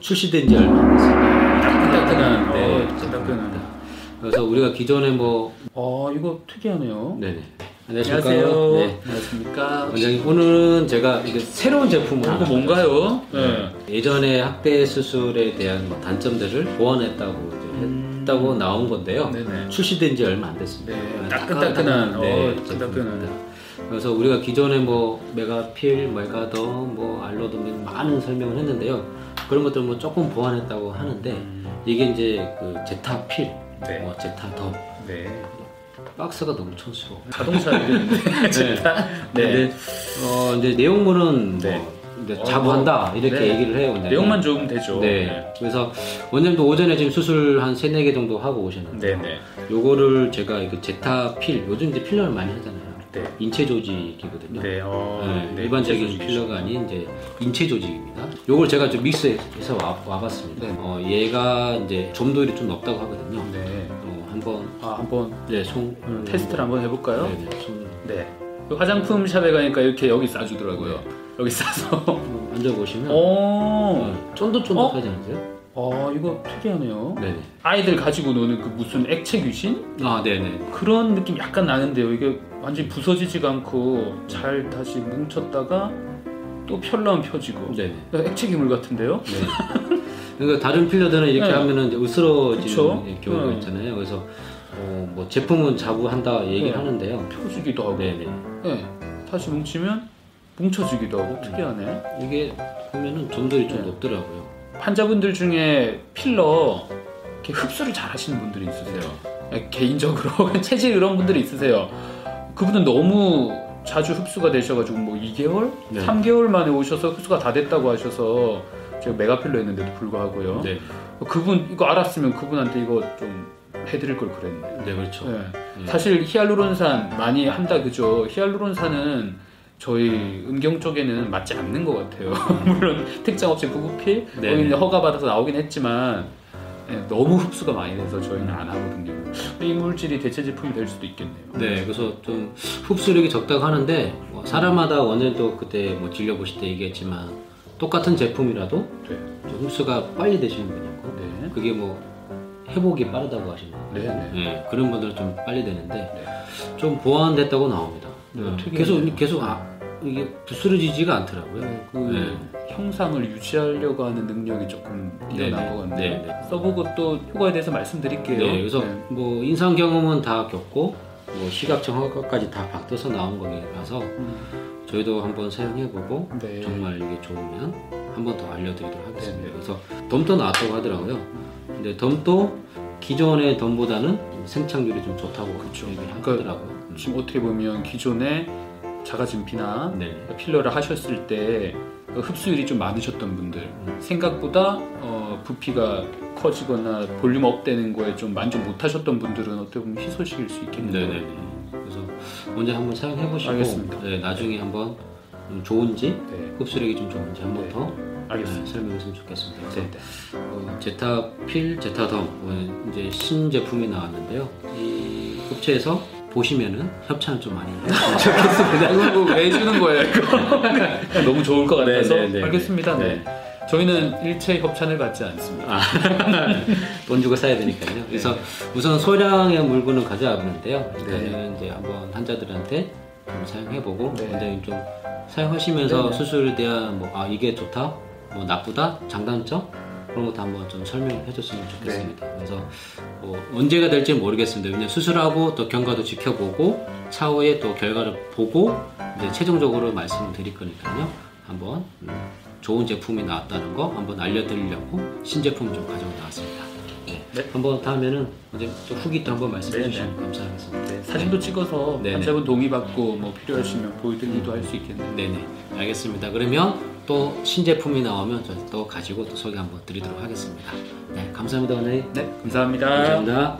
출시된 지 얼마 안 됐습니다. 따끈따끈한. 네, 어, 따끈따끈한. 그래서 우리가 기존에 뭐 어, 이거 특이하네요. 네네 안녕하십니까. 안녕하세요. 네. 안녕하십니까. 원장님 오늘은 제가 이게 새로운 제품을 이거 뭔가요? 네. 예전에 학대 수술에 대한 뭐 단점들을 보완했다고 이제 음. 했다고 나온 건데요. 네네. 출시된 지 얼마 안 됐습니다. 네, 따끈따끈한. 네, 어, 따끈따끈한. 제품입니다. 그래서 우리가 기존에 뭐 메가필, 메가더, 뭐 알로드 등 많은 설명을 했는데요. 그런 것들 뭐 조금 보완했다고 하는데 이게 이제 그 제타필, 음. 네. 뭐 제타더 네. 박스가 너무 촌스러워. 자동차 이름인데. 진짜. 네. 근데 어 이제 내용물은 네. 뭐 이제 어, 자부한다 이렇게 네. 얘기를 해요. 원장님. 내용만 좋으면 되죠. 네. 그래서 원장님도 오전에 지금 수술 한 세네 개 정도 하고 오셨는데 네. 네. 요거를 제가 이거 제타필 요즘 이제 필러를 많이 하잖아요. 네. 인체 조직이거든요. 네. 어, 네, 네. 일반적인 필러가 아닌 이제 인체 조직입니다. 요걸 제가 좀 믹스해서 와, 와봤습니다. 네. 어, 얘가 이제 점도율이 좀 높다고 하거든요. 네. 어, 한번 아, 한번 네, 손 음, 테스트를 한번 해볼까요? 네, 네, 손 네. 그 화장품 샵에 가니까 이렇게 여기 싸주더라고요. 여기 싸서. 한번 앉아 보시면 오. 어, 쫀득쫀득하지 않으세요? 아, 이거 특이하네요. 네네. 아이들 가지고 노는 그 무슨 액체 귀신? 아, 네네. 그런 느낌 약간 나는데요. 이게 완전히 부서지지가 않고 잘 다시 뭉쳤다가 또 펼라면 펴지고. 네네. 액체 괴물 같은데요? 네. 그러니까 다른 필러들은 이렇게 네. 하면은 으스러지는 그쵸? 경우가 네. 있잖아요. 그래서 어, 뭐 제품은 자부한다 얘기를 네. 하는데요. 펴지기도 하고. 네네. 네. 다시 뭉치면 뭉쳐지기도 하고 특이하네. 이게 보면은 점들이 좀 네. 높더라고요. 환자분들 중에 필러 이렇게 흡수를 잘 하시는 분들이 있으세요. 네, 개인적으로 체질 이런 분들이 있으세요. 그분은 너무 자주 흡수가 되셔가지고 뭐 2개월, 네. 3개월 만에 오셔서 흡수가 다 됐다고 하셔서 제가 메가필러 했는데도 불구하고요. 네. 그분 이거 알았으면 그분한테 이거 좀 해드릴 걸 그랬는데. 네, 그렇죠. 네. 네. 사실 히알루론산 많이 한다 그죠? 히알루론산은 저희 음경 쪽에는 맞지 않는 것 같아요. 물론 특정 업체 구급필 네. 거기는 허가 받아서 나오긴 했지만 예, 너무 흡수가 많이 돼서 저희는 안 하거든요. 이 물질이 대체 제품이 될 수도 있겠네요. 네, 그래서 좀 흡수력이 적다고 하는데 뭐 사람마다 원장도 그때 뭐 진료 보실 때 얘기했지만 똑같은 제품이라도 네. 좀 흡수가 빨리 되시는 분이 있고 네. 그게 뭐 회복이 빠르다고 하시는 분. 네. 네. 네, 그런 분들은 좀 빨리 되는데 네. 좀 보완됐다고 나옵니다. 네, 네, 특이하네요. 계속 계속 아, 이게 부스러지지가 않더라고요. 네, 그 네. 형상을 유지하려고 하는 능력이 조금 뛰어난 네, 것 같네요. 네, 네. 써보고 또 효과에 대해서 말씀드릴게요. 네, 그래서 네. 뭐 인상 경험은 다 겪고 뭐 시각청 허가까지 다 받아서 나온 거라서 음, 저희도 한번 사용해보고 네. 정말 이게 좋으면 한 번 더 알려드리도록 하겠습니다. 네, 네. 그래서 덤도 나왔다고 하더라고요. 근데 덤도 기존의 덤보다는 좀 생착률이 좀 좋다고 그쵸. 얘기를 그러니까 하더라고요. 음. 지금 어떻게 보면 기존에 자가진피나 네. 필러를 하셨을 때그 흡수율이 좀 많으셨던 분들 음. 생각보다 어, 부피가 커지거나 볼륨 업되는 거에 좀 만족 못하셨던 분들은 어떻게 보면 희소식일 수 있겠네요. 네네네. 그래서 먼저 한번 사용해 보시고 알겠습니다. 네, 나중에 한번 좀 좋은지 네, 흡수력이 좀 좋은지 한번 네. 더 알겠습니다. 네, 설명했으면 좋겠습니다. 그래서 네, 네. 어, 제타필, 제타덤 어, 이제 신제품이 나왔는데요. 이 업체에서 보시면은 협찬을 좀 많이 좋겠습니다. 이거 뭐왜 주는 거예요? 이거 너무 좋을 것 같아서 네, 네, 네. 알겠습니다. 네. 네. 저희는 일체 협찬을 받지 않습니다. 아, 돈 주고 사야 되니까요. 그래서 우선 소량의 물건을 가져와 보는데요. 일단은 이제 한번 환자들한테 좀 사용해보고 네. 원장님 좀 사용하시면서 네, 네. 수술에 대한 뭐 아 이게 좋다, 뭐 나쁘다, 장단점 그런 것도 한번 좀 설명해 줬으면 좋겠습니다. 네. 그래서 뭐 언제가 될지 는 모르겠습니다. 왜냐면 수술하고 또 경과도 지켜보고 차후에 또 결과를 보고 이제 최종적으로 말씀을 드릴 거니까요. 한번 음, 좋은 제품이 나왔다는 거 한번 알려드리려고 신제품 좀 가져고 나왔습니다. 네. 네. 한번 다음에는 이제 또 후기 또 한번 말씀해 네, 주시면 감사하겠습니다. 네, 사진도 찍어서 네, 환자분 동의받고 뭐 필요하시면 보여드리기도 할 수 있겠네요. 네네 알겠습니다. 그러면 또 신제품이 나오면 저희 또 가지고 또 소개 한번 드리도록 하겠습니다. 네 감사합니다 원장님. 네, 감사합니다. 감사합니다.